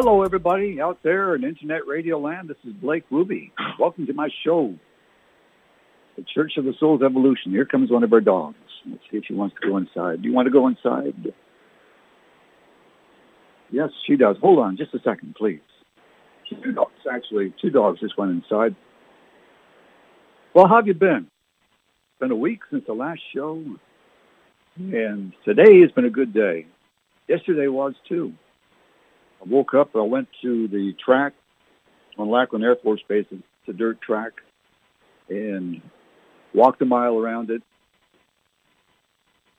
Hello, everybody out there in Internet Radio Land. This is Blake Rubie. Welcome to my show, The Church of the Soul's Evolution. Here comes one of our dogs. Let's see if she wants to go inside. Do you want to go inside? Yes, she does. Hold on just a second, please. Two dogs, actually. Two dogs just went inside. Well, how have you been? It's been a week since the last show, and today has been a good day. Yesterday was, too. I woke up, I went to the track on Lackland Air Force Base. It's a dirt track, and walked a mile around it.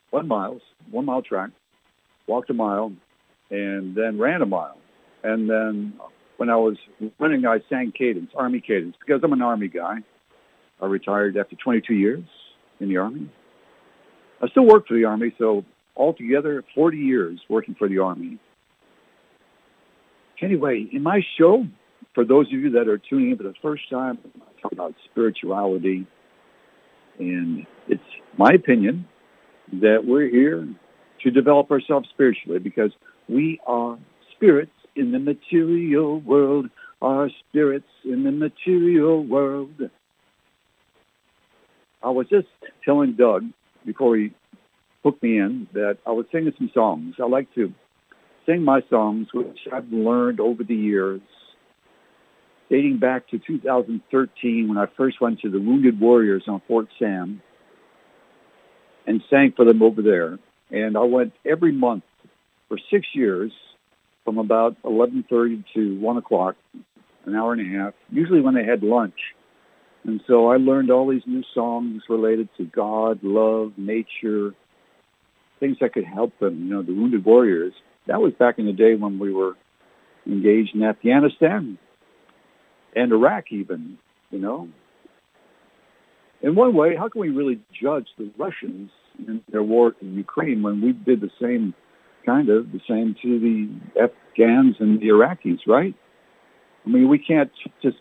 One miles, one mile track. Walked a mile, and then ran a mile. And then when I was running, I sang cadence, Army cadence, because I'm an Army guy. I retired after 22 years in the Army. I still work for the Army, so altogether 40 years working for the Army. Anyway, in my show, for those of you that are tuning in for the first time, I talk about spirituality. And it's my opinion that we're here to develop ourselves spiritually because we are spirits in the material world, are spirits in the material world. I was just telling Doug before he hooked me in that I was singing some songs. I like to sing my songs, which I've learned over the years, dating back to 2013 when I first went to the Wounded Warriors on Fort Sam and sang for them over there. And I went every month for six years from about 11.30 to 1 o'clock, an hour and a half, usually when they had lunch. And so I learned all these new songs related to God, love, nature, things that could help them, you know, the wounded warriors. That was back in the day when we were engaged in Afghanistan and Iraq even, you know. In one way, how can we really judge the Russians in their war in Ukraine when we did the same kind of the same to the Afghans and the Iraqis, right? I mean, we can't just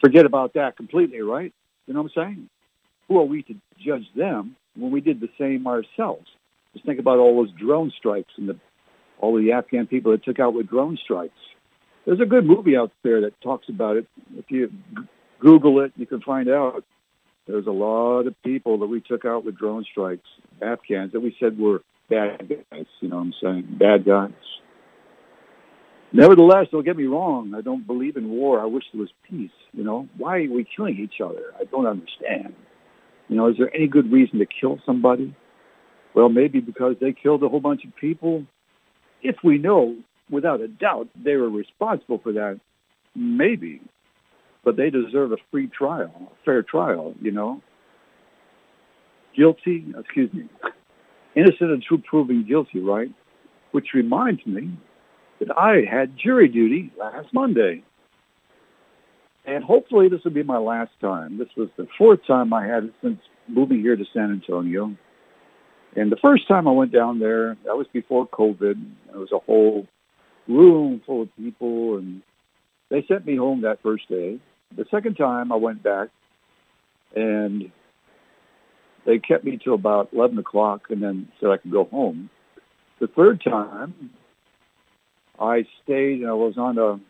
forget about that completely, right? You know what I'm saying? Who are we to judge them when we did the same ourselves? Just think about all those drone strikes and the, all the Afghan people that took out with drone strikes. There's a good movie out there that talks about it. If you Google it, you can find out. There's a lot of people that we took out with drone strikes, Afghans, that we said were bad guys. You know what I'm saying? Bad guys. Nevertheless, don't get me wrong. I don't believe in war. I wish there was peace. You know, why are we killing each other? I don't understand. You know, is there any good reason to kill somebody? Well, maybe because they killed a whole bunch of people. If we know without a doubt they were responsible for that, maybe. But they deserve a free trial, a fair trial, you know. Guilty, excuse me, innocent until proven guilty, right? Which reminds me that I had jury duty last Monday. And hopefully this will be my last time. This was the fourth time I had it since moving here to San Antonio. And the first time I went down there, that was before COVID. It was a whole room full of people, and they sent me home that first day. The second time I went back, and they kept me till about 11 o'clock and then said I could go home. The third time, I stayed and I was on a,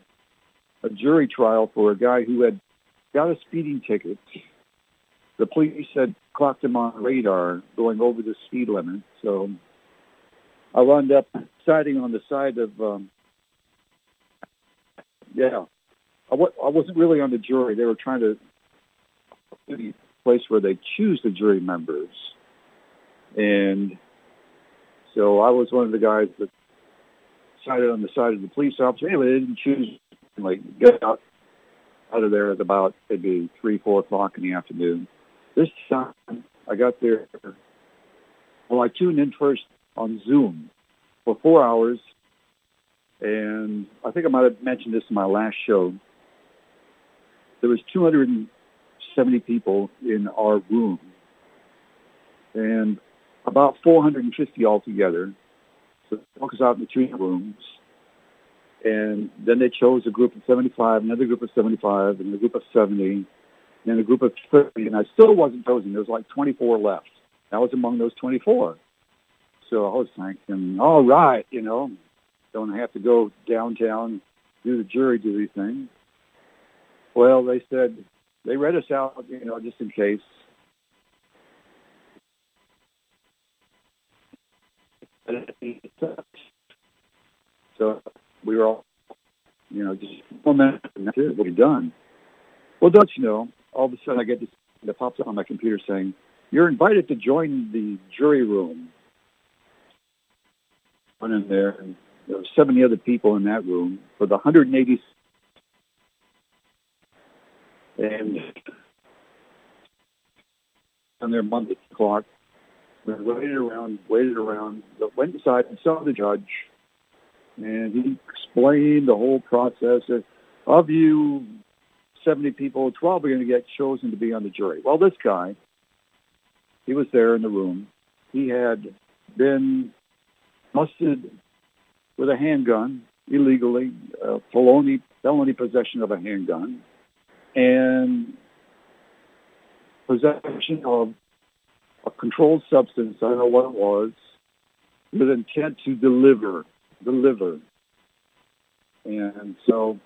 a jury trial for a guy who had got a speeding ticket. The police had clocked him on radar going over the speed limit. So I wound up siding on the side of, um, yeah, I w- I wasn't really on the jury. They were trying to the place where they choose the jury members. And so I was one of the guys that sided on the side of the police officer. Anyway, they didn't choose like get out out of there at about maybe three, four o'clock in the afternoon. This time I got there. Well, I tuned in first on Zoom for four hours, and I think I might have mentioned this in my last show. There was 270 people in our room, and about 450 altogether. So focus out in the two rooms. And then they chose a group of 75, another group of 75, and a group of 70, and a group of 30. And I still wasn't chosen. There was like 24 left. I was among those 24. So I was thinking, all right, you know, don't have to go downtown do the jury duty thing. Well, they said they read us out, you know, just in case. So we were all, you know, just one minute and that's it. We'll be done. Well, don't you know? All of a sudden, I get this that pops up on my computer saying, "You're invited to join the jury room." Went in there, and there were 70 other people in that room for the 180 and on their Monday clock. We waited around, waited around, went inside and saw the judge, and he explained the whole process. Of you 70 people, 12 are going to get chosen to be on the jury. Well, this guy, he was there in the room. He had been busted with a handgun illegally, uh, felony, felony possession of a handgun, and possession of a controlled substance, I don't know what it was, with intent to deliver, deliver. And so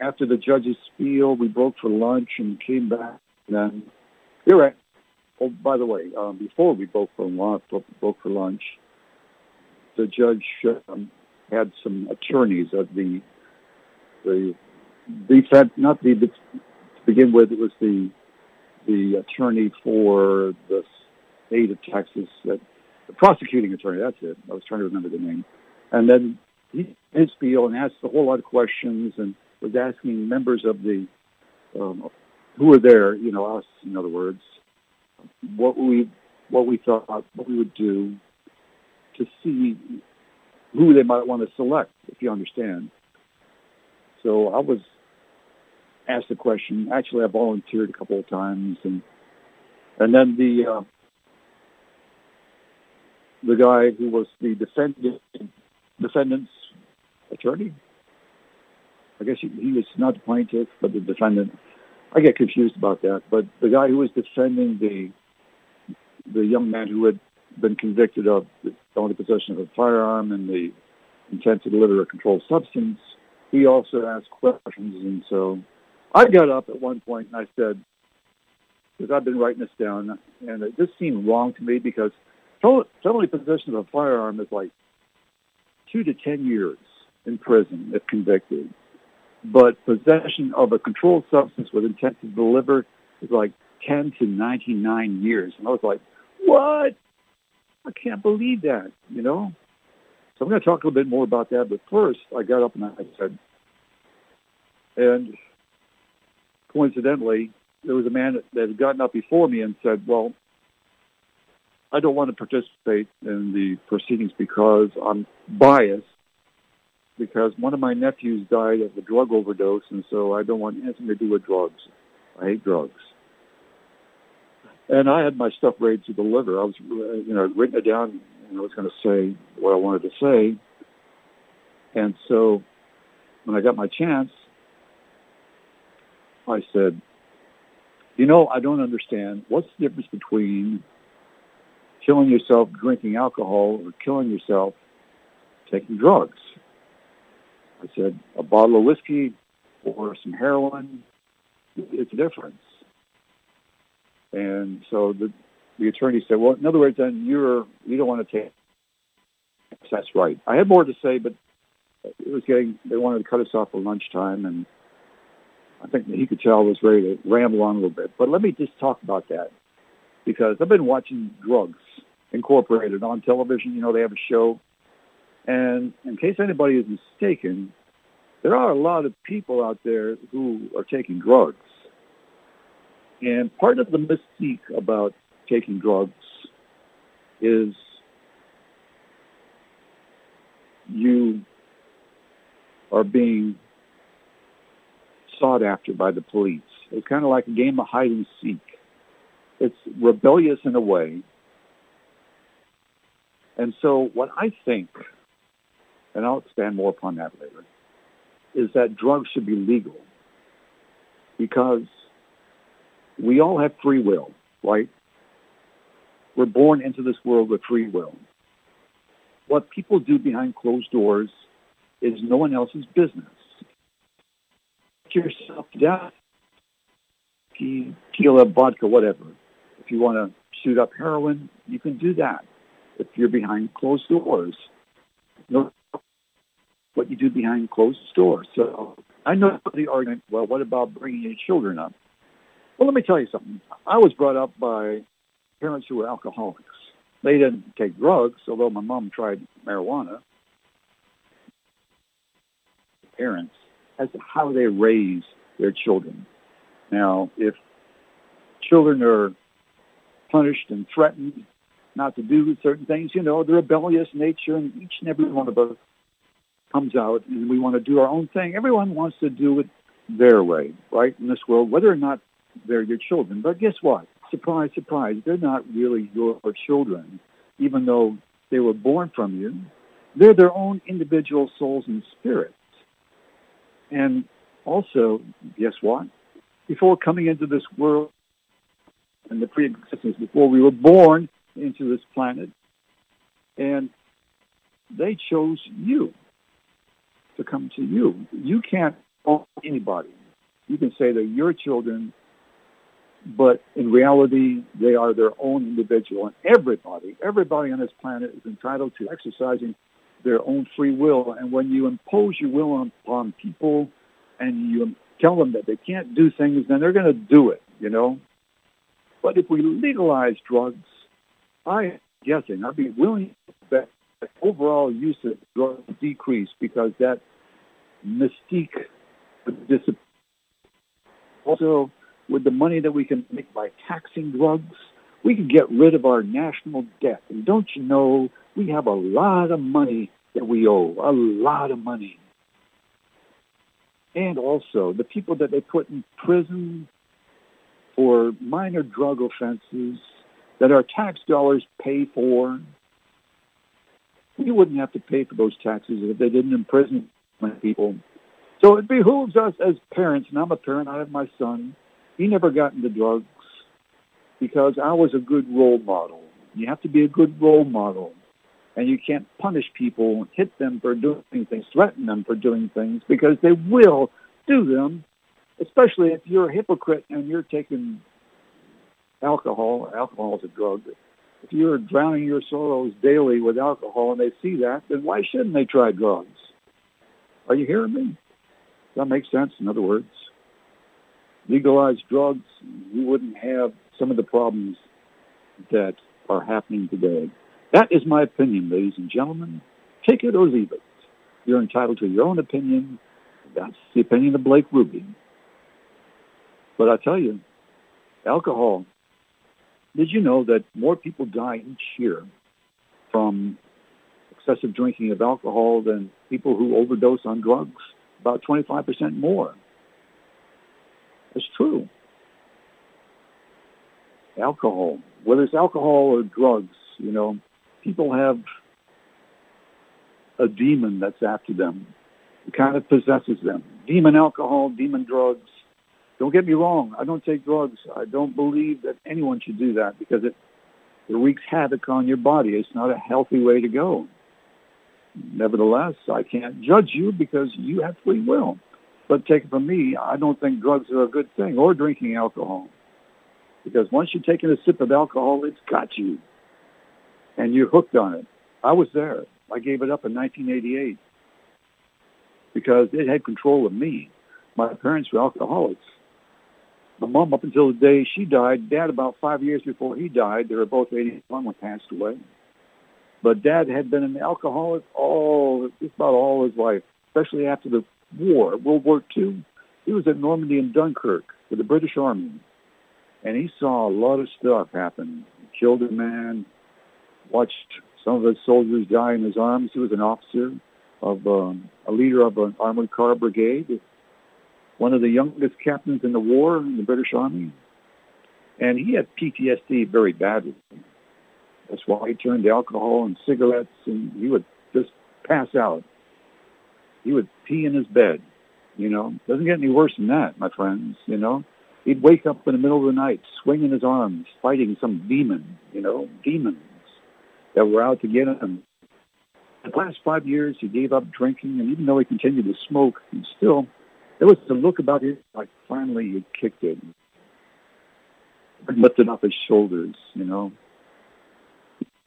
after the judge's spiel, we broke for lunch and came back. And then, you're right. Oh, by the way, um, before we broke for lunch, broke for lunch, the judge um, had some attorneys of the the defense, not the to begin with, it was the the attorney for the state of Texas, that, the prosecuting attorney. That's it. I was trying to remember the name. And then he his spiel and asked a whole lot of questions and was asking members of the um, who were there, you know, us, in other words, what we what we thought, what we would do to see who they might want to select, if you understand. So I was asked the question. Actually, I volunteered a couple of times, and and then the uh, the guy who was the defendant defendant's attorney. I guess he, was not the plaintiff, but the defendant. I get confused about that. But the guy who was defending the the young man who had been convicted of felony possession of a firearm and the intent to deliver a controlled substance, he also asked questions, and so I got up at one point and I said, because I've been writing this down, and it just seemed wrong to me because felony possession of a firearm is like two to ten years in prison if convicted. But possession of a controlled substance with intent to deliver is like 10 to 99 years. And I was like, what? I can't believe that, you know? So I'm going to talk a little bit more about that. But first, I got up and I said, and coincidentally, there was a man that had gotten up before me and said, well, I don't want to participate in the proceedings because I'm biased because one of my nephews died of a drug overdose, and so I don't want anything to do with drugs. I hate drugs. And I had my stuff ready to deliver. I was, you know, written it down, and I was going to say what I wanted to say. And so when I got my chance, I said, you know, I don't understand. What's the difference between killing yourself drinking alcohol or killing yourself taking drugs? I said, a bottle of whiskey or some heroin, it's a difference. And so the the attorney said, well, in other words, then you're you don't want to take. That's right. I had more to say, but it was getting. They wanted to cut us off for lunchtime, and I think he could tell I was ready to ramble on a little bit. But let me just talk about that because I've been watching Drugs Incorporated on television. You know, they have a show. And in case anybody is mistaken, there are a lot of people out there who are taking drugs. And part of the mystique about taking drugs is you are being sought after by the police. It's kind of like a game of hide and seek. It's rebellious in a way. And so what I think, and I'll expand more upon that later, is that drugs should be legal because we all have free will, right? We're born into this world with free will. What people do behind closed doors is no one else's business. Yourself down, tequila, vodka, whatever. If you want to shoot up heroin, you can do that. If you're behind closed doors, no what you do behind closed doors. So I know the argument, well, what about bringing your children up? Well, let me tell you something. I was brought up by parents who were alcoholics. They didn't take drugs, although my mom tried marijuana. Parents as to how they raise their children. Now, if children are punished and threatened not to do certain things, you know, the rebellious nature in each and every one of us comes out and we want to do our own thing. Everyone wants to do it their way, right, in this world, whether or not they're your children. But guess what? Surprise, surprise, they're not really your children, even though they were born from you. They're their own individual souls and spirits. And also, guess what? Before coming into this world and the pre-existence, before we were born into this planet, and they chose you to come to you. You can't own anybody. You can say they're your children, but in reality, they are their own individual. And everybody, everybody on this planet is entitled to exercising their own free will. And when you impose your will upon people and you tell them that they can't do things, then they're going to do it, you know. But if we legalize drugs, I'm guessing I'd be willing to bet overall usage of drugs decrease because that mystique would. Also, with the money that we can make by taxing drugs, we can get rid of our national debt. And don't you know, we have a lot of money that we owe, a lot of money. And also, the people that they put in prison for minor drug offenses that our tax dollars pay for, we wouldn't have to pay for those taxes if they didn't imprison my people. So it behooves us as parents, and I'm a parent, I have my son, he never got into drugs because I was a good role model. You have to be a good role model. And you can't punish people, hit them for doing things, threaten them for doing things, because they will do them, especially if you're a hypocrite and you're taking alcohol. Alcohol is a drug. If you're drowning your sorrows daily with alcohol and they see that, then why shouldn't they try drugs? Are you hearing me? Does that make sense? In other words, legalize drugs, we wouldn't have some of the problems that are happening today. That is my opinion, ladies and gentlemen. Take it or leave it. You're entitled to your own opinion. That's the opinion of Blake Rubie. But I tell you, alcohol. Did you know that more people die each year from excessive drinking of alcohol than people who overdose on drugs? About 25% more. It's true. Alcohol, whether it's alcohol or drugs, you know, people have a demon that's after them. It kind of possesses them. Demon alcohol, demon drugs. Don't get me wrong. I don't take drugs. I don't believe that anyone should do that because it, it wreaks havoc on your body. It's not a healthy way to go. Nevertheless, I can't judge you because you have free will. But take it from me, I don't think drugs are a good thing, or drinking alcohol. Because once you've taken a sip of alcohol, it's got you. And you're hooked on it. I was there. I gave it up in 1988 because it had control of me. My parents were alcoholics. My mom, up until the day she died, dad about five years before he died, they were both 81 when passed away. But dad had been an alcoholic all, just about all his life, especially after the war, World War II. He was at Normandy and Dunkirk with the British Army, and he saw a lot of stuff happen. He killed a man, watched some of his soldiers die in his arms. He was an officer of um, a leader of an armored car brigade, one of the youngest captains in the war in the British Army, and he had PTSD very badly. That's why he turned to alcohol and cigarettes, and he would just pass out he would pee in his bed. You know, doesn't get any worse than that, my friends. You know, he'd wake up in the middle of the night, swinging his arms, fighting some demon. You know, demons that were out to get him. the last five years, he gave up drinking, and even though he continued to smoke, he still there was a look about him like finally he kicked it, and lifted up his shoulders, you know.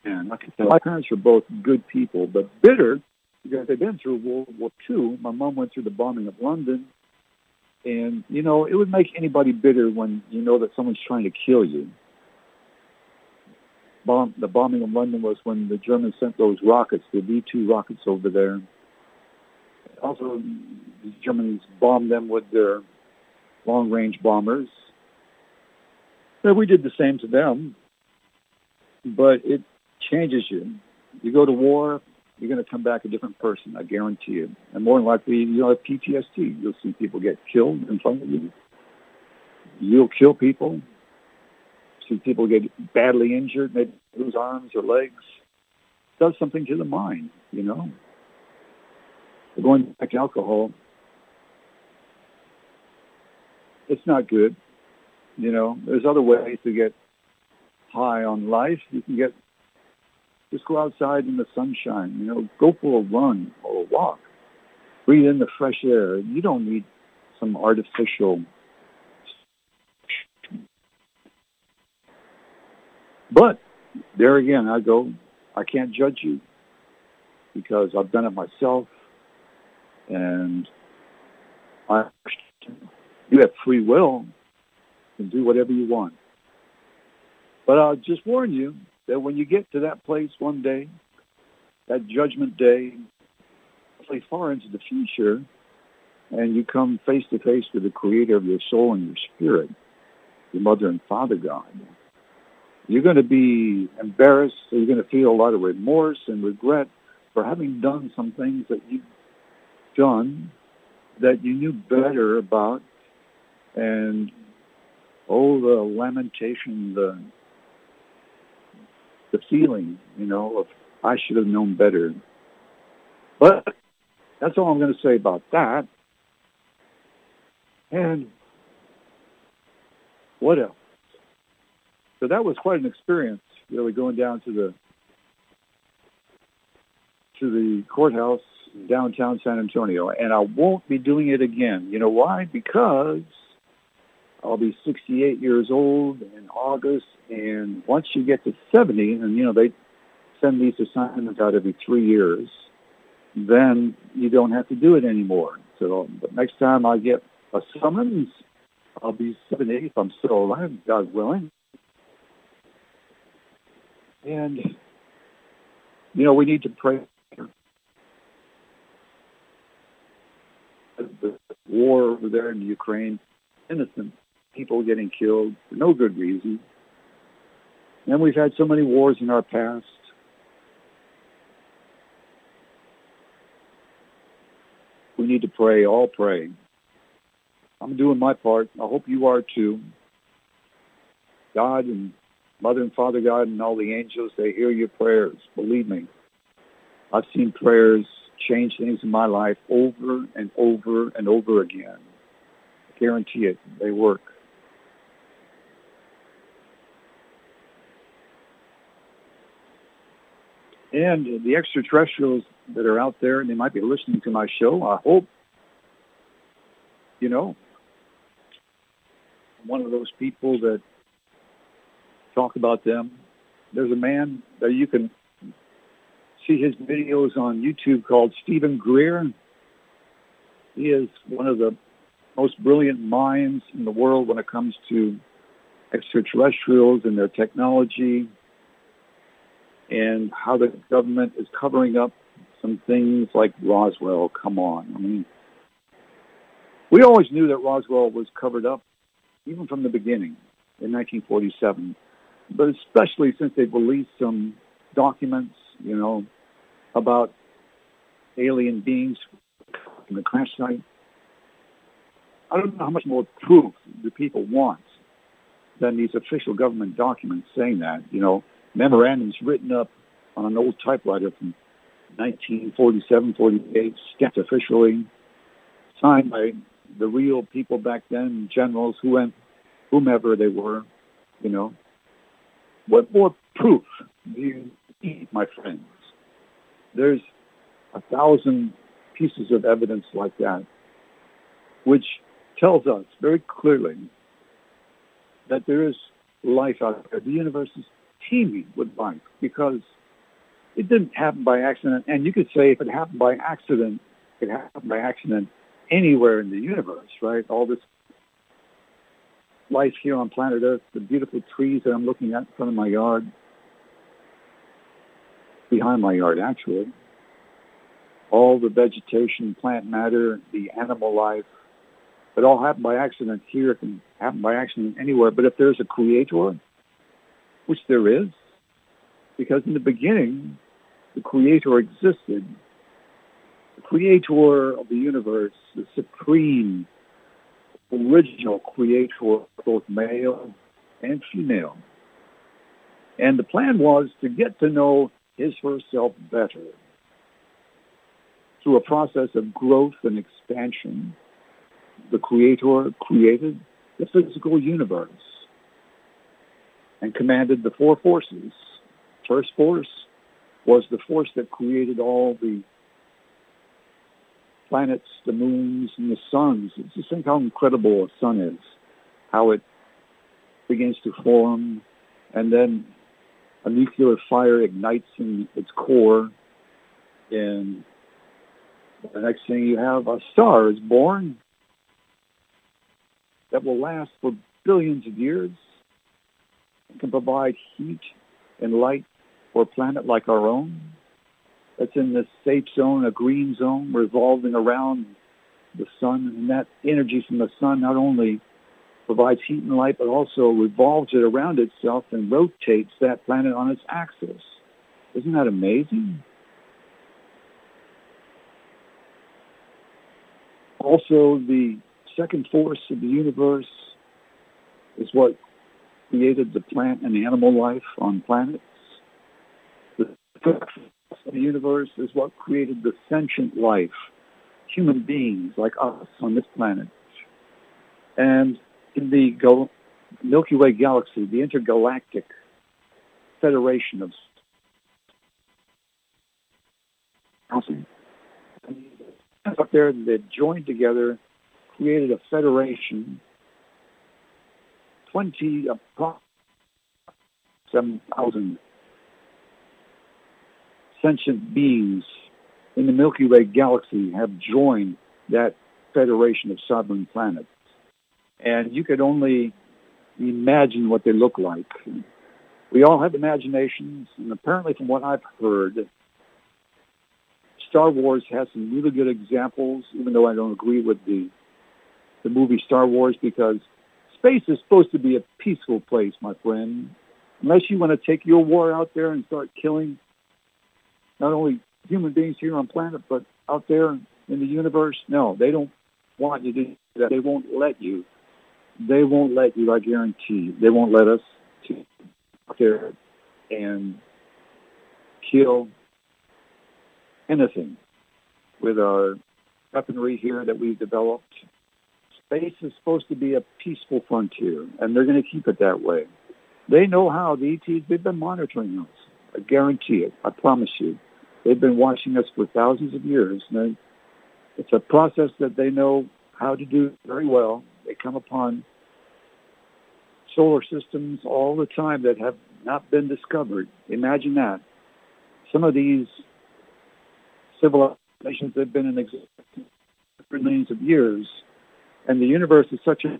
And I can tell my parents were both good people, but bitter because they've been through World War II. My mom went through the bombing of London, and you know it would make anybody bitter when you know that someone's trying to kill you bomb, the bombing of London was when the Germans sent those rockets, the V-2 rockets over there. Also, the Germans bombed them with their long-range bombers. So we did the same to them, but it changes you. You go to war, you're going to come back a different person, I guarantee you. And more than likely, you'll have PTSD. You'll see people get killed in front of you. You'll kill people see people get badly injured, maybe lose arms or legs. It does something to the mind, you know. Going back to alcohol, it's not good. You know, there's other ways to get high on life. You can get just go outside in the sunshine. You know, go for a run or a walk. Breathe in the fresh air. You don't need some artificial But there again, I go, I can't judge you because I've done it myself, and I, you have free will and do whatever you want. But I'll just warn you that when you get to that place one day, that judgment day, play far into the future, and you come face to face with the creator of your soul and your spirit, your mother and father God, you're going to be embarrassed. You're going to feel a lot of remorse and regret for having done some things that you've done that you knew better about. And oh, the lamentation, the the feeling, you know, of I should have known better. But that's all I'm going to say about that. And what else? So that was quite an experience, really going down to the to the courthouse downtown San Antonio, and I won't be doing it again. You know why? Because I'll be 68 years old in August, and once you get to 70, and you know they send these assignments out every three years, then you don't have to do it anymore. So, but next time I get a summons, I'll be 70 if I'm still alive, God willing. And, you know, we need to pray. The war over there in Ukraine, innocent people getting killed for no good reason. And we've had so many wars in our past. We need to pray, all pray. I'm doing my part. I hope you are too. God and Mother and Father God and all the angels, they hear your prayers. Believe me. I've seen prayers change things in my life over and over and over again. I guarantee it. They work. And the extraterrestrials that are out there, and they might be listening to my show, I hope, you know, one of those people that talk about them. There's a man that you can see his videos on YouTube called Steven Greer. He is one of the most brilliant minds in the world when it comes to extraterrestrials and their technology and how the government is covering up some things like Roswell. Come on. I mean, we always knew that Roswell was covered up even from the beginning in 1947 but especially since they've released some documents, you know, about alien beings in the crash site. I don't know how much more proof do people want than these official government documents saying that, you know, memorandums written up on an old typewriter from 1947, 48, stamped officially, signed by the real people back then, generals, who went whomever they were, you know, what more proof do you need, my friends? There's a thousand pieces of evidence like that, which tells us very clearly that there is life out there. The universe is teeming with life because it didn't happen by accident. And you could say if it happened by accident, it happened by accident anywhere in the universe, right? All this life here on planet Earth, the beautiful trees that I'm looking at in front of my yard, behind my yard actually, all the vegetation, plant matter, the animal life, it all happened by accident here. It can happen by accident anywhere. But if there's a creator, which there is, because in the beginning, the creator existed. The creator of the universe, the supreme, original creator, both male and female. And the plan was to get to know his herself better through a process of growth and expansion. The creator created the physical universe and commanded the four forces. First force was the force that created all the planets, the moons, and the suns. Just think how incredible a sun is, how it begins to form, and then a nuclear fire ignites in its core, and the next thing you have, a star is born that will last for billions of years and can provide heat and light for a planet like our own that's in this safe zone, a green zone revolving around the sun. And that energy from the sun not only provides heat and light, but also revolves it around itself and rotates that planet on its axis. Isn't that amazing? Also, the second force of the universe is what created the plant and animal life on planets. The force of the universe is what created the sentient life, human beings like us on this planet. And in the Milky Way galaxy, the intergalactic federation of up there that joined together, created a federation, 20, approximately 7,000 sentient beings in the Milky Way galaxy have joined that federation of sovereign planets. And you could only imagine what they look like. We all have imaginations, and apparently from what I've heard, Star Wars has some really good examples, even though I don't agree with the the movie Star Wars because space is supposed to be a peaceful place, my friend. Unless you want to take your war out there and start killing not only human beings here on planet, but out there in the universe. No, they don't want you to do that. They won't let you. They won't let you, I guarantee. They won't let us there and kill anything with our weaponry here that we've developed. Space is supposed to be a peaceful frontier, and they're going to keep it that way. They know how. The ETs, they've been monitoring us. I guarantee it. I promise you. They've been watching us for thousands of years. And it's a process that they know how to do very well. They come upon solar systems all the time that have not been discovered. Imagine that. Some of these civilizations have been in existence for millions of years, and the universe is such a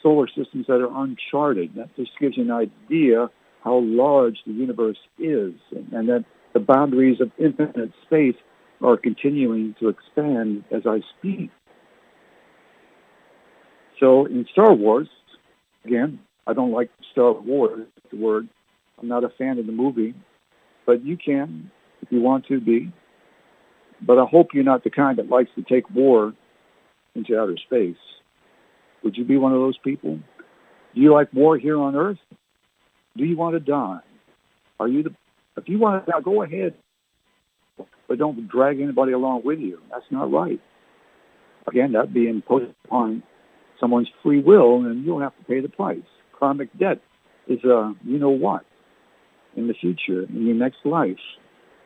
solar systems that are uncharted. That just gives you an idea how large the universe is and that the boundaries of infinite space are continuing to expand as I speak. So in Star Wars, again, I don't like Star Wars, the word. I'm not a fan of the movie, but you can if you want to be. But I hope you're not the kind that likes to take war into outer space. Would you be one of those people? Do you like war here on Earth? Do you want to die? Are you the, if you want to die, go ahead, but don't drag anybody along with you. That's not right. Again, that'd be imposed upon someone's free will, and you'll have to pay the price. Karmic debt is, uh, you know what, in the future, in your next life.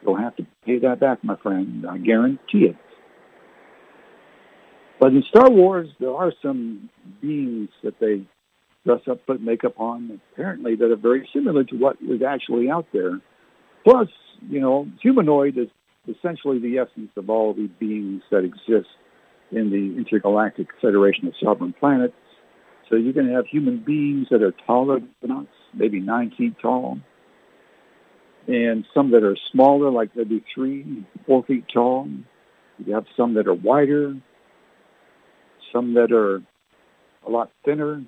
You'll have to pay that back, my friend. I guarantee it. But in Star Wars, there are some beings that they dress up, put makeup on, apparently that are very similar to what is actually out there. Plus, you know, humanoid is essentially the essence of all the beings that exist in the Intergalactic Federation of Sovereign Planets. So you can have human beings that are taller than us, maybe nine feet tall, and some that are smaller, like maybe three, four feet tall. You have some that are wider, some that are a lot thinner,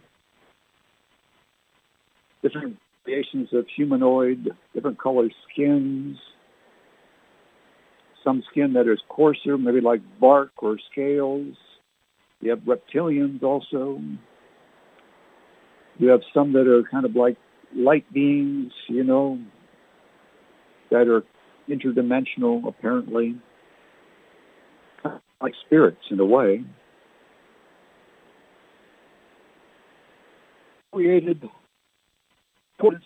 different variations of humanoid, different colored skins, some skin that is coarser, maybe like bark or scales. You have reptilians also. You have some that are kind of like light beings, you know, that are interdimensional apparently, like spirits in a way. Created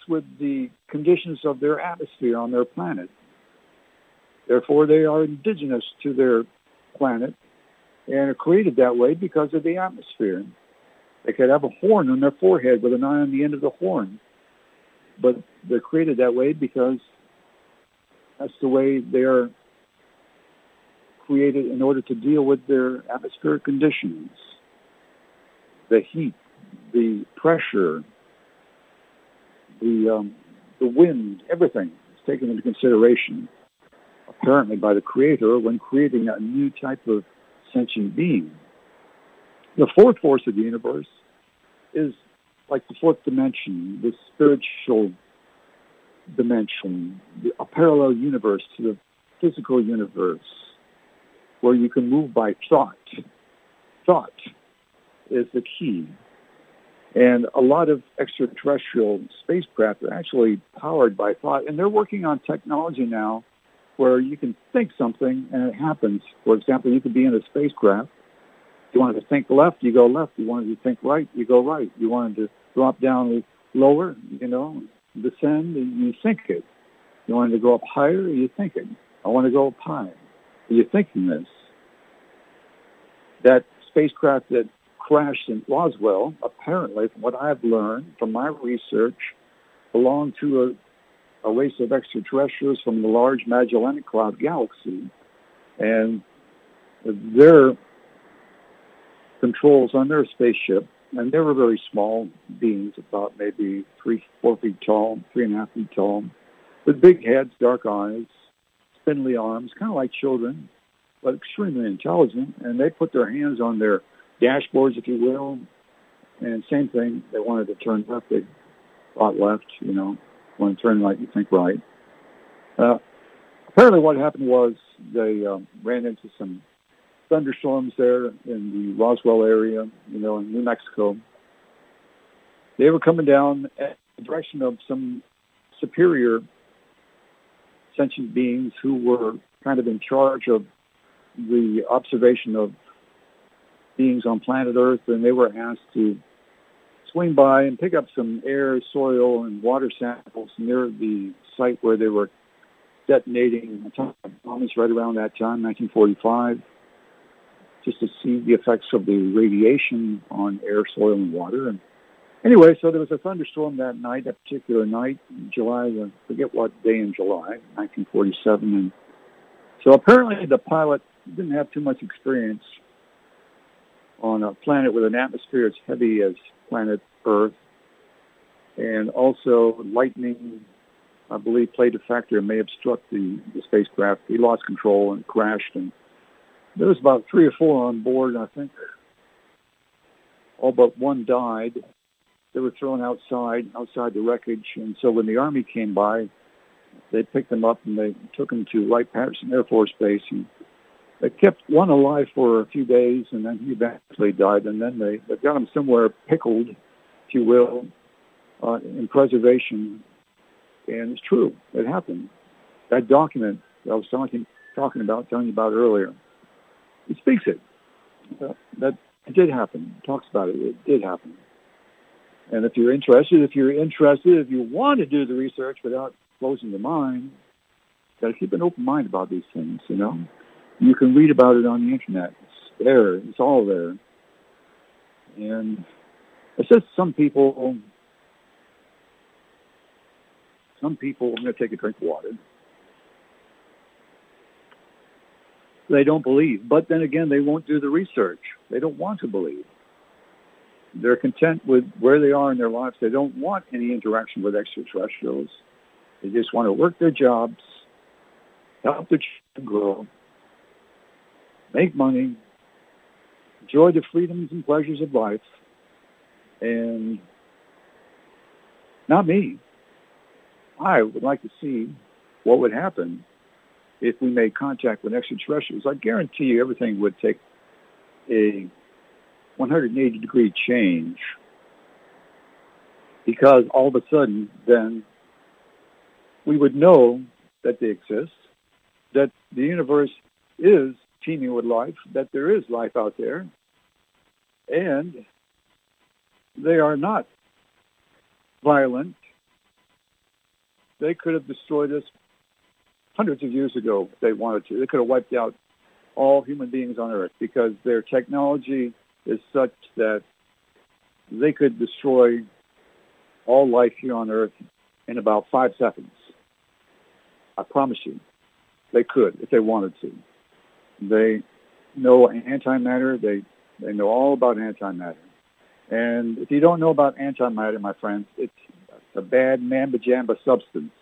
with the conditions of their atmosphere on their planet. Therefore, they are indigenous to their planet and are created that way because of the atmosphere. They could have a horn on their forehead with an eye on the end of the horn, but they're created that way because that's the way they are created in order to deal with their atmospheric conditions, the heat, the pressure, the um, the wind, everything is taken into consideration, apparently by the Creator when creating a new type of sentient being. The fourth force of the universe is like the fourth dimension, the spiritual dimension, a parallel universe to the physical universe, where you can move by thought. Thought is the key. And a lot of extraterrestrial spacecraft are actually powered by thought, and they're working on technology now where you can think something and it happens. For example, you could be in a spacecraft. You wanted to think left, you go left. You wanted to think right, you go right. You wanted to drop down lower, you know, descend, and you think it. You wanted to go up higher, you think it. I want to go up high. You're thinking this. That spacecraft that crashed in Roswell, apparently, from what I've learned from my research, belonged to a, a race of extraterrestrials from the Large Magellanic Cloud galaxy. And their controls on their spaceship, and they were very small beings, about maybe three, four feet tall, three and a half feet tall, with big heads, dark eyes, spindly arms, kind of like children, but extremely intelligent. And they put their hands on their dashboards, if you will. And same thing, they wanted to turn left, they thought left, you know. When turn right, you think right. Uh, apparently what happened was they um, ran into some thunderstorms there in the Roswell area, you know, in New Mexico. They were coming down in the direction of some superior sentient beings who were kind of in charge of the observation of beings on planet Earth, and they were asked to swing by and pick up some air, soil, and water samples near the site where they were detonating atomic bombs right around that time, 1945, just to see the effects of the radiation on air, soil, and water. And anyway, so there was a thunderstorm that night, that particular night, July, I forget what day in July, 1947. And so apparently the pilot didn't have too much experience on a planet with an atmosphere as heavy as planet Earth. And also lightning, I believe, played a factor and may obstruct the, the spacecraft. He lost control and crashed. And there was about three or four on board, I think all but one died. They were thrown outside, outside the wreckage. And so when the Army came by, they picked them up and they took them to Wright-Patterson Air Force Base. And they kept one alive for a few days, and then he eventually died. And then they, they got him somewhere pickled, if you will, uh, in preservation. And it's true. It happened. That document that I was talking, talking about, telling you about earlier, it speaks it. That it did happen. It talks about it. It did happen. And if you're interested, if you're interested, if you want to do the research without closing the mind, Got to keep an open mind about these things, you know. You can read about it on the internet. It's there. It's all there. And it's just some people, some people, I'm going to take a drink of water. They don't believe. But then again, they won't do the research. They don't want to believe. They're content with where they are in their lives. They don't want any interaction with extraterrestrials. They just want to work their jobs, help their children grow, make money, enjoy the freedoms and pleasures of life, and not me. I would like to see what would happen if we made contact with extraterrestrials. I guarantee you everything would take a 180 degree change because all of a sudden then we would know that they exist, that the universe is teeming with life, that there is life out there, and they are not violent. They could have destroyed us hundreds of years ago if they wanted to. They could have wiped out all human beings on Earth because their technology is such that they could destroy all life here on Earth in about five seconds. I promise you, they could if they wanted to. They know antimatter. They they know all about antimatter. And if you don't know about antimatter, my friends, it's a bad mamba jamba substance.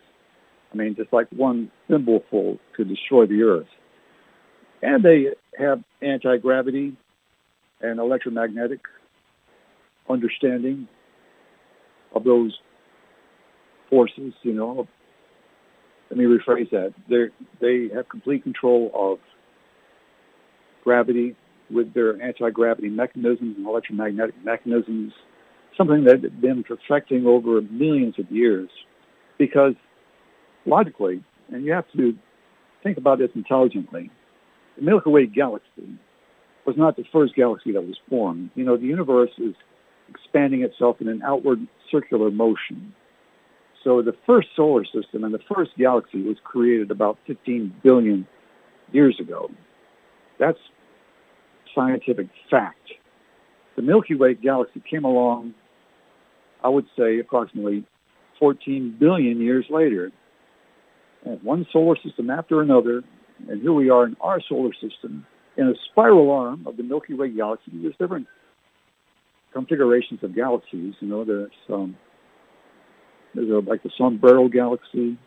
I mean, just like one thimbleful could destroy the Earth. And they have anti-gravity and electromagnetic understanding of those forces, you know. Let me rephrase that. They they have complete control of gravity with their anti-gravity mechanisms and electromagnetic mechanisms, something that they've been perfecting over millions of years. Because logically, and you have to think about this intelligently, the Milky Way galaxy was not the first galaxy that was formed. You know, the universe is expanding itself in an outward circular motion. So the first solar system and the first galaxy was created about 15 billion years ago. That's scientific fact. The Milky Way galaxy came along, I would say, approximately 14 billion years later. And one solar system after another, and here we are in our solar system, in a spiral arm of the Milky Way galaxy. There's different configurations of galaxies. You know, there's um, there's a, like the Sombrero galaxy,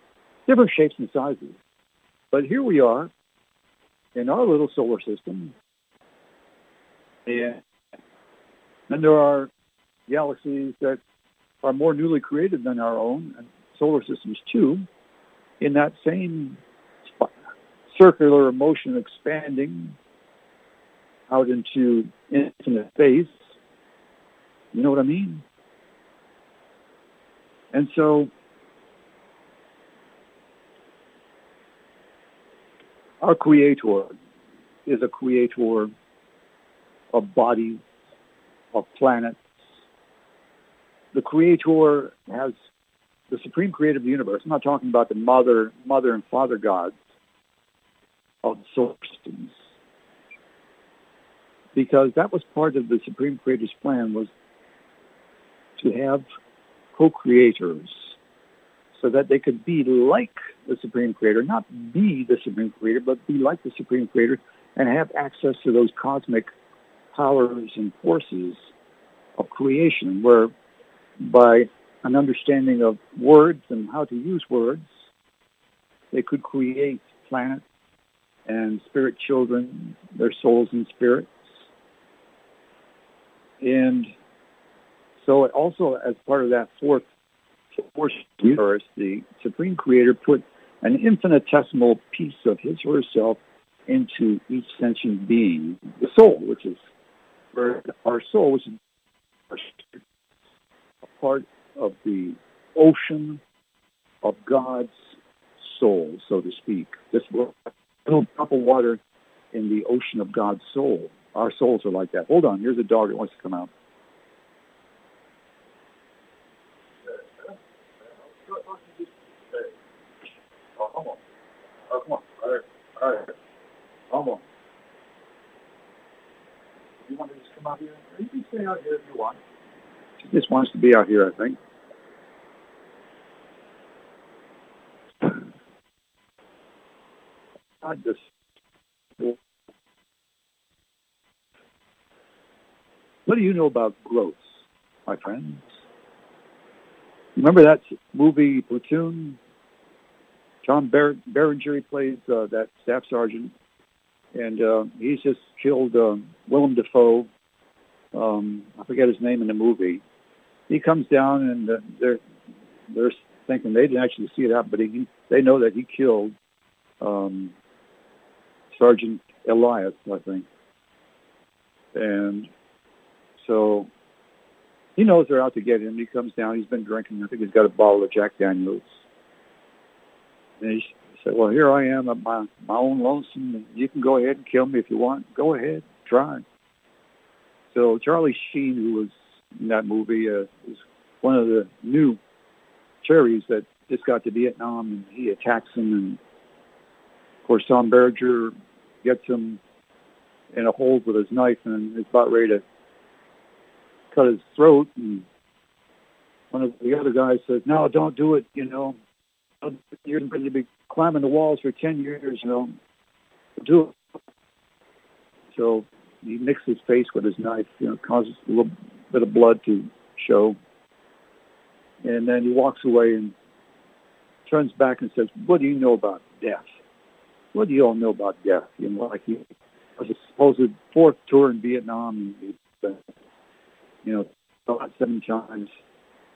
different shapes and sizes. But here we are in our little solar system, yeah, and then there are galaxies that are more newly created than our own, and solar systems too, in that same circular motion expanding out into infinite space. You know what I mean? And so our creator is a creator of bodies, of planets. The creator has the supreme creator of the universe. I'm not talking about the mother, mother and father gods of solar because that was part of the Supreme Creator's plan was to have co-creators so that they could be like the Supreme Creator, not be the Supreme Creator, but be like the Supreme Creator and have access to those cosmic powers and forces of creation where by an understanding of words and how to use words, they could create planets and spirit children, their souls and spirits, and so also as part of that fourth force universe, the Supreme Creator put an infinitesimal piece of his or herself into each sentient being, the soul, which is our soul, which is a part of the ocean of God's soul, so to speak. This little drop of water in the ocean of God's soul. Our souls are like that. Hold on, here's a dog that wants to come out. All right. Almost. You want to just come out here? You can stay out here if you want. She just wants to be out here, I think. I just what do you know about growth, my friends? Remember that movie Platoon? John Ber- Berenger plays uh, that staff sergeant, and uh, he's just killed uh, Willem Dafoe. Um, I forget his name in the movie. He comes down, and uh, they're they're thinking they didn't actually see it happen, but he, they know that he killed um, Sergeant Elias, I think. And so he knows they're out to get him. He comes down. He's been drinking. I think he's got a bottle of Jack Daniels. And he said, well, here I am at my, my own lonesome. You can go ahead and kill me if you want. Go ahead. Try. So Charlie Sheen, who was in that movie, uh, is one of the new cherries that just got to Vietnam, and he attacks him. And, of course, Tom Berenger gets him in a hold with his knife and is about ready to cut his throat. And one of the other guys says, no, don't do it, you know. You're going to be climbing the walls for 10 years, you know. Do it. So he nicks his face with his knife, you know, causes a little bit of blood to show. And then he walks away and turns back and says, what do you know about death? What do you all know about death? You know, like he was a supposed fourth tour in Vietnam. He, you know, about seven times.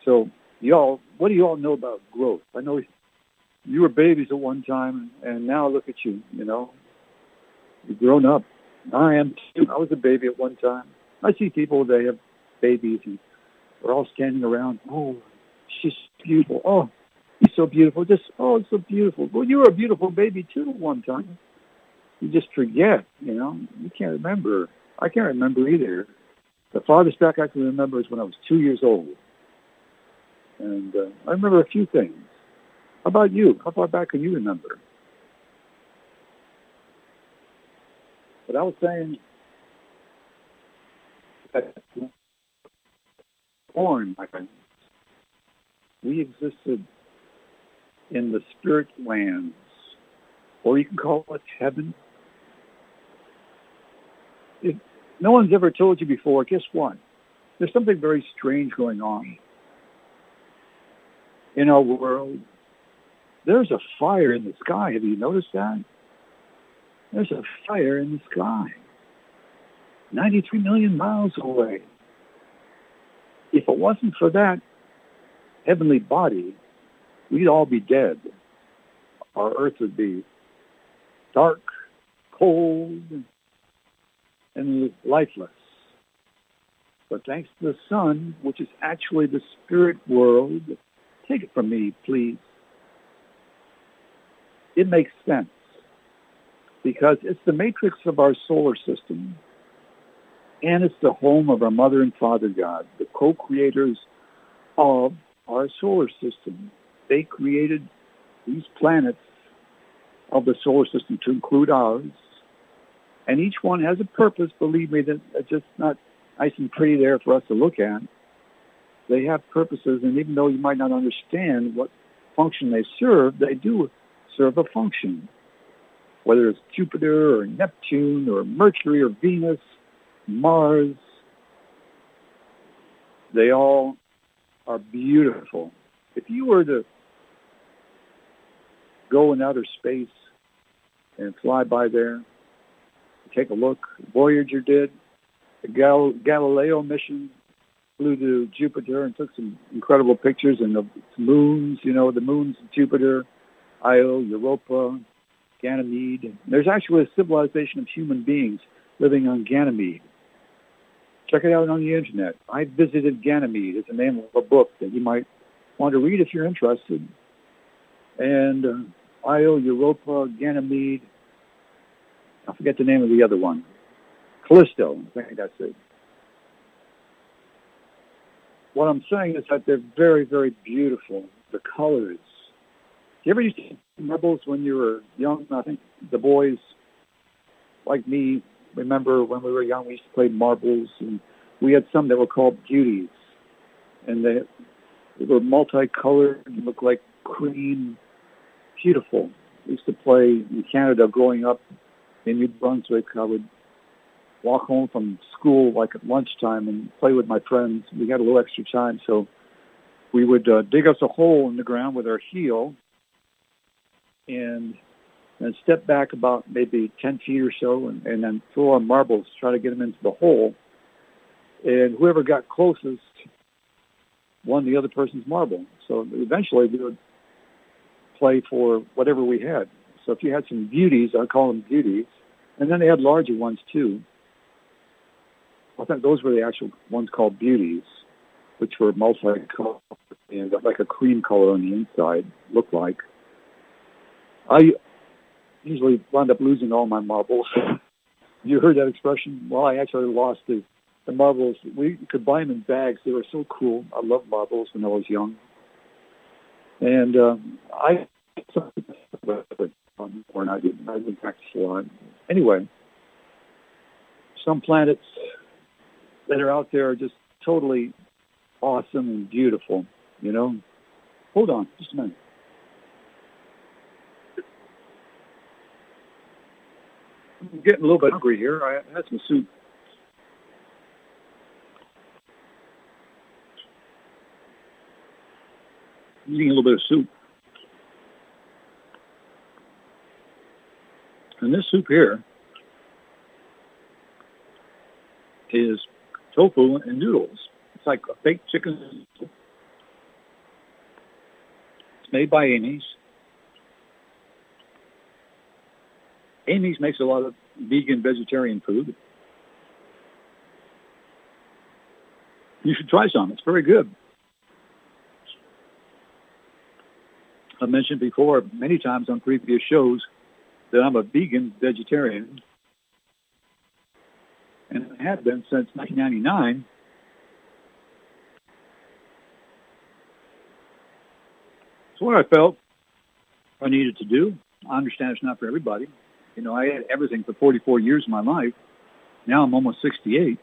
So y'all, what do you all know about growth? I know you were babies at one time, and now look at you. You know, you've grown up. I am too. I was a baby at one time. I see people they have babies and they're all standing around. Oh, she's beautiful. Oh, he's so beautiful. Just oh, it's so beautiful. Well, you were a beautiful baby too at one time. You just forget. You know, you can't remember. I can't remember either. The farthest back I can remember is when I was two years old. And uh, I remember a few things. How about you? How far back can you remember? But I was saying born, my friends. We existed in the spirit lands, or you can call it heaven. It, no one's ever told you before, guess what? There's something very strange going on in our world. There's a fire in the sky. Have you noticed that? There's a fire in the sky. 93 million miles away. If it wasn't for that heavenly body, we'd all be dead. Our earth would be dark, cold, and lifeless. But thanks to the sun, which is actually the spirit world, take it from me, please. It makes sense because it's the matrix of our solar system and it's the home of our mother and father God, the co-creators of our solar system. They created these planets of the solar system to include ours and each one has a purpose, believe me, that's just not nice and pretty there for us to look at. They have purposes, and even though you might not understand what function they serve, they do serve a function. Whether it's Jupiter or Neptune or Mercury or Venus, Mars, they all are beautiful. If you were to go in outer space and fly by there, take a look. Voyager did. The Gal- Galileo mission flew to Jupiter and took some incredible pictures and the moons, you know, the moons of Jupiter, Io, Europa, Ganymede. There's actually a civilization of human beings living on Ganymede. Check it out on the internet. I visited Ganymede. It's the name of a book that you might want to read if you're interested. And uh, Io, Europa, Ganymede, I forget the name of the other one. Callisto, I think that's it. What I'm saying is that they're very, very beautiful. The colors. You ever used to marbles when you were young? I think the boys, like me, remember when we were young, we used to play marbles, and we had some that were called beauties, and they, they were multicolored and looked like cream, beautiful. We used to play in Canada growing up in New Brunswick. I would walk home from school like at lunchtime and play with my friends. We had a little extra time, so we would uh, dig us a hole in the ground with our heel and and step back about maybe 10 feet or so and, and then throw on marbles, try to get them into the hole. And whoever got closest won the other person's marble. So eventually we would play for whatever we had. So if you had some beauties, I call them beauties, and then they had larger ones too. I think those were the actual ones called beauties, which were multicolored and got like a cream color on the inside, looked like. I usually wound up losing all my marbles. you heard that expression? Well, I actually lost the, the marbles. We could buy them in bags. They were so cool. I loved marbles when I was young. And um, I when I didn't. I didn't practice a lot. Anyway, some planets that are out there are just totally awesome and beautiful. You know. Hold on, just a minute. I'm getting a little bit hungry here. I had some soup. Eating a little bit of soup. And this soup here is tofu and noodles. It's like a baked chicken. It's made by Amy's. Amy's makes a lot of vegan, vegetarian food. You should try some. It's very good. I've mentioned before many times on previous shows that I'm a vegan vegetarian and I have been since 1999. It's what I felt I needed to do. I understand it's not for everybody. You know, I had everything for 44 years of my life. Now I'm almost 68.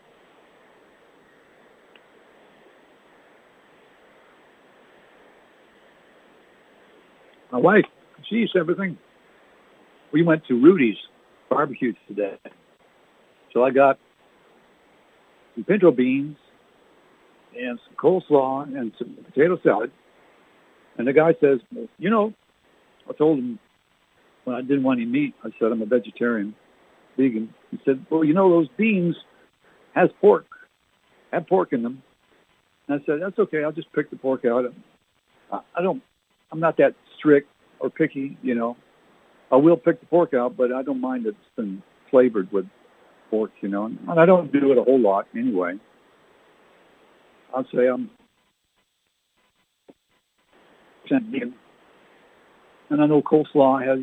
My wife, she eats everything. We went to Rudy's barbecue today. So I got some pinto beans and some coleslaw and some potato salad. And the guy says, you know, I told him when I didn't want any meat, I said I'm a vegetarian, vegan. He said, well, you know, those beans has pork, have pork in them. And I said, that's okay. I'll just pick the pork out. I don't, I'm not that strict or picky, you know. I will pick the pork out, but I don't mind it's been flavored with pork, you know. And I don't do it a whole lot anyway. I'll say um, I'm vegan. And I know coleslaw has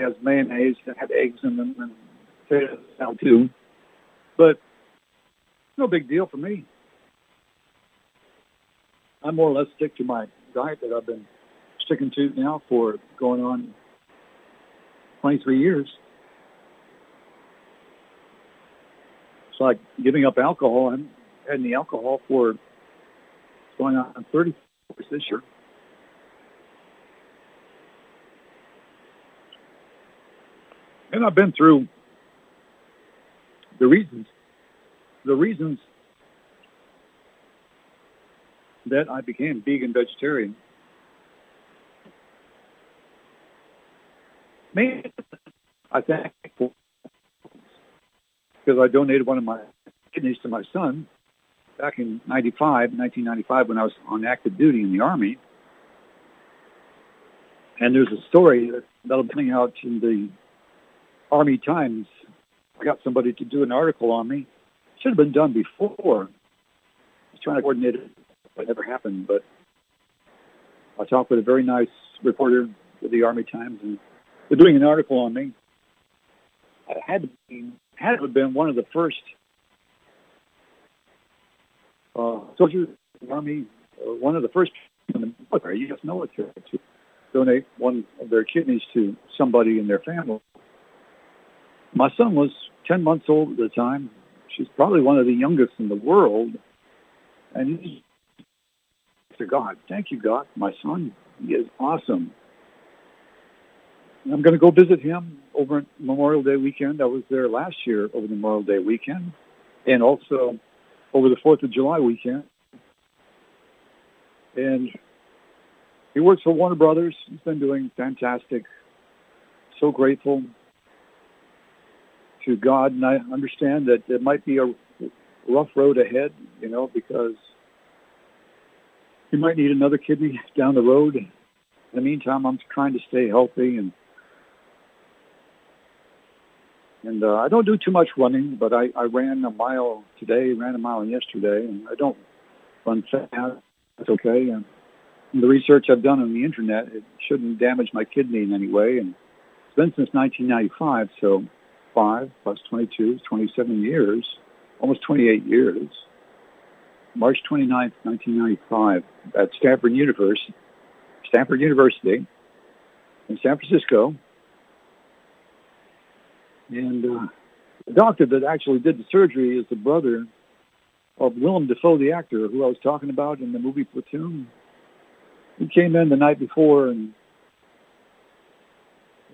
has mayonnaise that have eggs in them and potatoes now too. But no big deal for me. I more or less stick to my diet that I've been sticking to now for going on 23 years. It's like giving up alcohol. I haven't had any alcohol for going on 30 years this year. And I've been through the reasons, the reasons that I became vegan vegetarian. Mainly, I think, because I donated one of my kidneys to my son back in 95, 1995, when I was on active duty in the Army. And there's a story that, that'll be coming out in the Army Times. I got somebody to do an article on me. Should have been done before. I was trying to coordinate it, but it never happened. But I talked with a very nice reporter with the Army Times, and they're doing an article on me. I had to be, had to have been one of the first uh, soldiers in the Army, uh, one of the first in the military, U.S. military, to donate one of their kidneys to somebody in their family. My son was 10 months old at the time. She's probably one of the youngest in the world. And he to God, thank you, God, my son. He is awesome. I'm going to go visit him over Memorial Day weekend. I was there last year over the Memorial Day weekend and also over the 4th of July weekend. And he works for Warner Brothers. He's been doing fantastic. So grateful to God, and I understand that it might be a rough road ahead, you know, because you might need another kidney down the road. In the meantime, I'm trying to stay healthy and and uh, I don't do too much running, but I, I ran a mile today, ran a mile yesterday, and I don't run fast. That's okay. And the research I've done on the internet, it shouldn't damage my kidney in any way. And it's been since 1995, so 5 plus 22 27 years, almost 28 years. March 29th, 1995, at Stanford University, Stanford University in San Francisco. And uh, the doctor that actually did the surgery is the brother of Willem Dafoe, the actor who I was talking about in the movie Platoon. He came in the night before and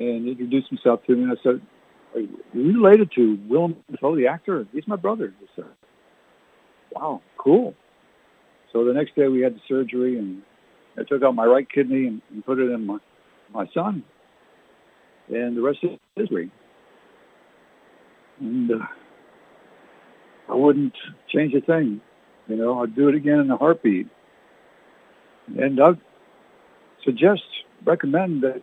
and introduced himself to me. And I said, "Are you related to Willem Dafoe, the actor? He's my brother." He said, "Wow, cool." So the next day we had the surgery, and I took out my right kidney and, and put it in my my son, and the rest is history. And uh, I wouldn't change a thing. You know, I'd do it again in a heartbeat. And I suggest, recommend that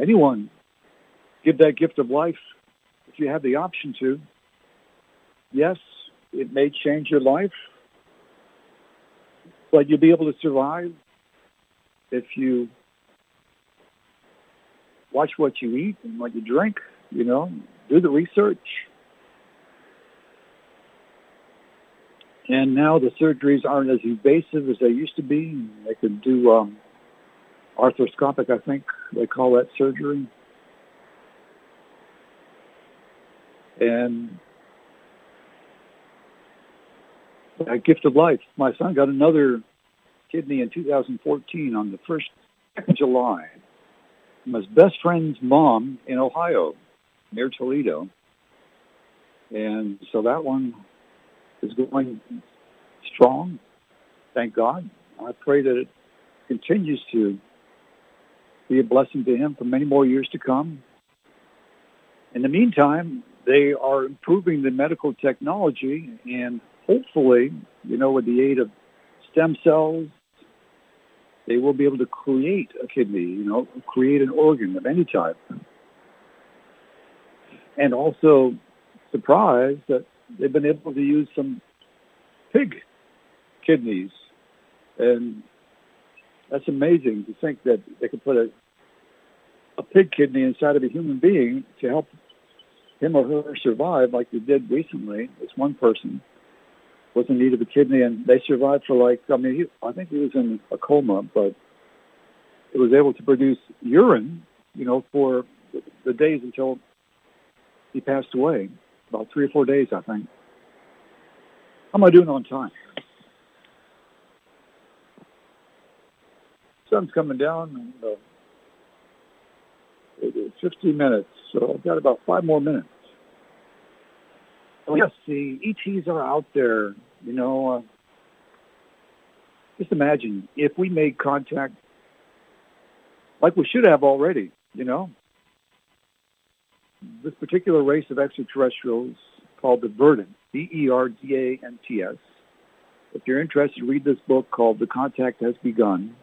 anyone give that gift of life if you have the option to. Yes, it may change your life, but you'll be able to survive if you watch what you eat and what you drink, you know, do the research. And now the surgeries aren't as invasive as they used to be. They can do um, arthroscopic, I think they call that surgery. And a gift of life. My son got another kidney in 2014 on the 1st of July from his best friend's mom in Ohio, near Toledo. And so that one is going strong, thank God. I pray that it continues to be a blessing to him for many more years to come. In the meantime, they are improving the medical technology and hopefully, you know, with the aid of stem cells, they will be able to create a kidney, you know, create an organ of any type. And also surprised that they've been able to use some pig kidneys. And that's amazing to think that they could put a, a pig kidney inside of a human being to help him or her survive like they did recently. This one person was in need of a kidney and they survived for like, I mean, he, I think he was in a coma, but it was able to produce urine, you know, for the days until he passed away, about three or four days, I think. How am I doing on time? Sun's coming down, and uh, it is 15 minutes, so I've got about five more minutes. Oh, yes, the ETs are out there. You know, uh, just imagine if we made contact like we should have already, you know. This particular race of extraterrestrials called the Verdant, V-E-R-D-A-N-T-S. If you're interested, read this book called The Contact Has Begun.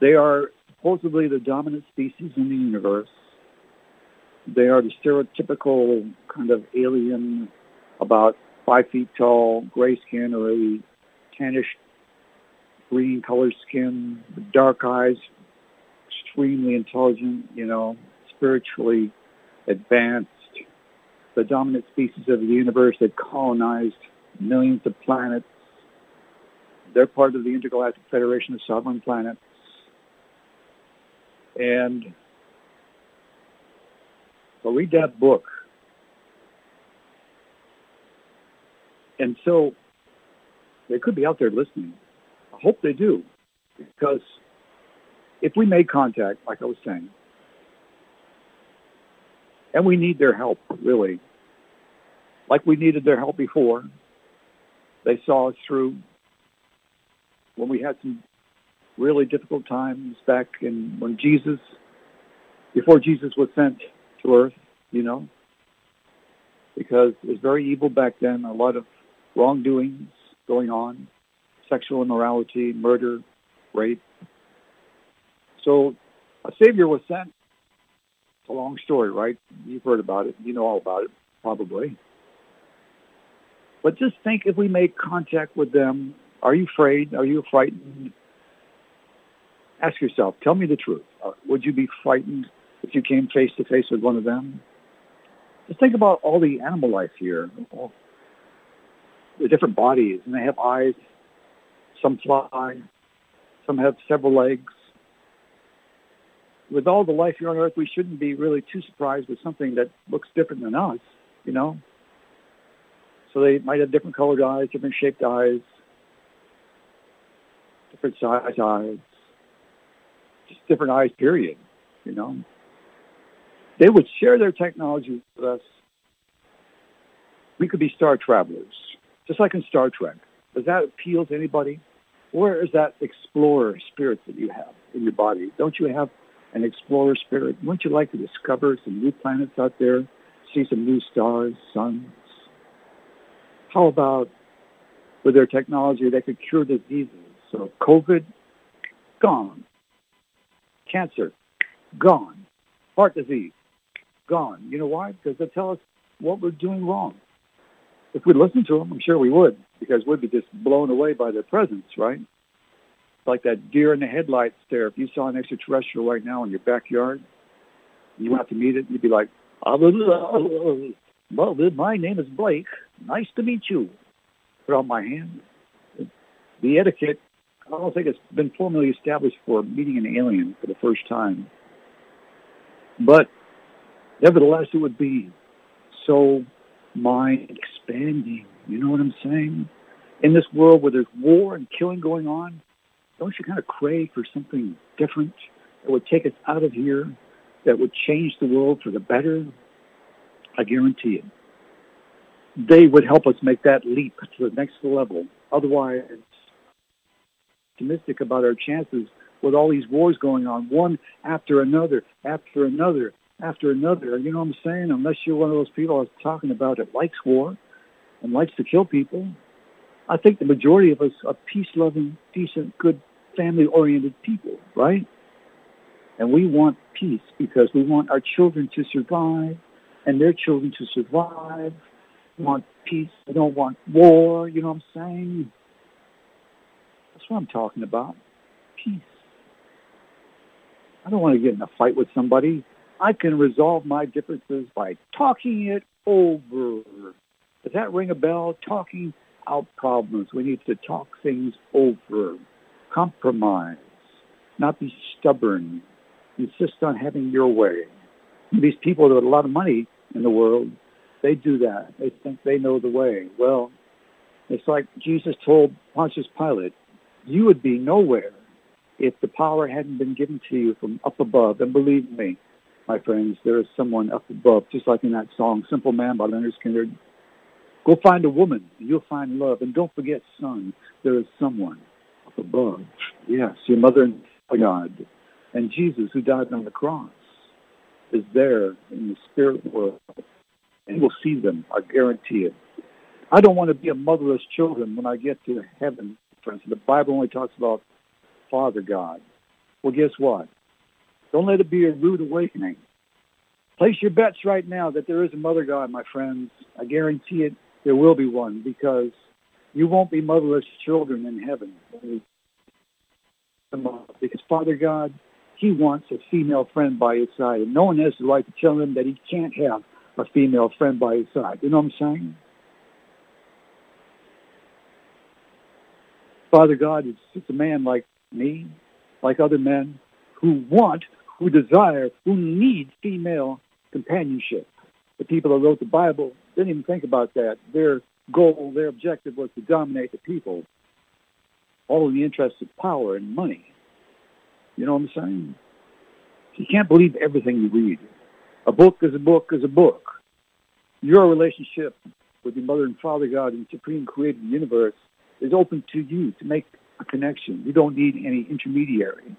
They are supposedly the dominant species in the universe. They are the stereotypical kind of alien, about five feet tall, gray skin or a tannish green colored skin, dark eyes, extremely intelligent, you know, spiritually advanced, the dominant species of the universe that colonized millions of planets. They're part of the Intergalactic Federation of Sovereign Planets. And so read that book. And so they could be out there listening. I hope they do, because if we make contact, like I was saying, and we need their help, really, like we needed their help before. They saw us through when we had some really difficult times back in when Jesus, before Jesus was sent to earth, you know, because it was very evil back then, a lot of wrongdoings going on, sexual immorality, murder, rape. So a Savior was sent. It's a long story, right? You've heard about it. You know all about it, probably. But just think if we make contact with them, are you afraid? Are you frightened? Ask yourself, tell me the truth. Uh, would you be frightened if you came face to face with one of them? Just think about all the animal life here, the different bodies, and they have eyes. Some fly, some have several legs. With all the life here on Earth, we shouldn't be really too surprised with something that looks different than us, you know? So they might have different colored eyes, different shaped eyes, different size eyes, just different eyes, period, you know. They would share their technology with us. We could be star travelers, just like in Star Trek. Does that appeal to anybody? Where is that explorer spirit that you have in your body? Don't you have an explorer spirit? Wouldn't you like to discover some new planets out there, see some new stars, suns? How about with their technology, they could cure diseases? So COVID, gone. Cancer, gone. Heart disease, gone. You know why? Because they tell us what we're doing wrong. If we listen to them, I'm sure we would, because we'd be just blown away by their presence, right? Like that deer in the headlights there. If you saw an extraterrestrial right now in your backyard, you went out to meet it, you'd be like, ah, well, my name is Blake. Nice to meet you. Put out my hand. The etiquette, I don't think it's been formally established for meeting an alien for the first time. But nevertheless, it would be so mind expanding. You know what I'm saying? In this world where there's war and killing going on, don't you kind of crave for something different that would take us out of here, that would change the world for the better? I guarantee it. They would help us make that leap to the next level. Otherwise, optimistic about our chances with all these wars going on, one after another, after another, after another. You know what I'm saying? Unless you're one of those people I was talking about that likes war and likes to kill people. I think the majority of us are peace-loving, decent, good, family-oriented people, right? And we want peace because we want our children to survive and their children to survive. We want peace. We don't want war. You know what I'm saying? That's what I'm talking about. Peace. I don't want to get in a fight with somebody. I can resolve my differences by talking it over. Does that ring a bell? Talking out problems. We need to talk things over. Compromise. Not be stubborn. Insist on having your way. These people that have a lot of money in the world, they do that. They think they know the way. Well, it's like Jesus told Pontius Pilate, you would be nowhere if the power hadn't been given to you from up above. And believe me, my friends, there is someone up above, just like in that song, Simple Man by Lynyrd Skynyrd. Go find a woman, and you'll find love. And don't forget, son, there is someone up above. Yes, your mother and God. And Jesus, who died on the cross is there in the spirit world, and we'll see them. I guarantee it. I don't want to be a motherless children when I get to heaven, friends. The Bible only talks about Father God. Well, guess what? Don't let it be a rude awakening. Place your bets right now that there is a Mother God, my friends. I guarantee it, there will be one because you won't be motherless children in heaven. Because Father God he wants a female friend by his side, and no one has the right to tell him that he can't have a female friend by his side. You know what I'm saying? Father God just a man like me, like other men, who want, who desire, who need female companionship. The people that wrote the Bible didn't even think about that. Their goal, their objective was to dominate the people, all in the interest of power and money. You know what I'm saying? You can't believe everything you read. A book is a book is a book. Your relationship with your mother and father God and supreme creator of the universe is open to you to make a connection. You don't need any intermediary.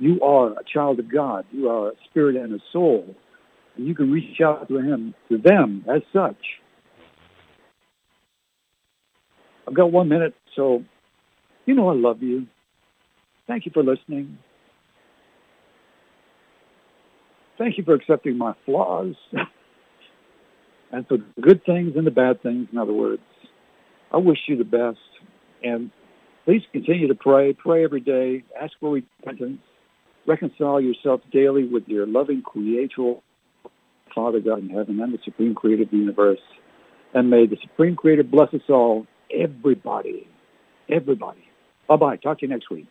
You are a child of God. You are a spirit and a soul. And you can reach out to him, to them as such. I've got one minute, so you know I love you. Thank you for listening. Thank you for accepting my flaws and for the good things and the bad things, in other words. I wish you the best. And please continue to pray. Pray every day. Ask for repentance. Reconcile yourself daily with your loving creator, Father God in heaven, and the supreme creator of the universe. And may the supreme creator bless us all, everybody. Everybody. Bye-bye. Talk to you next week.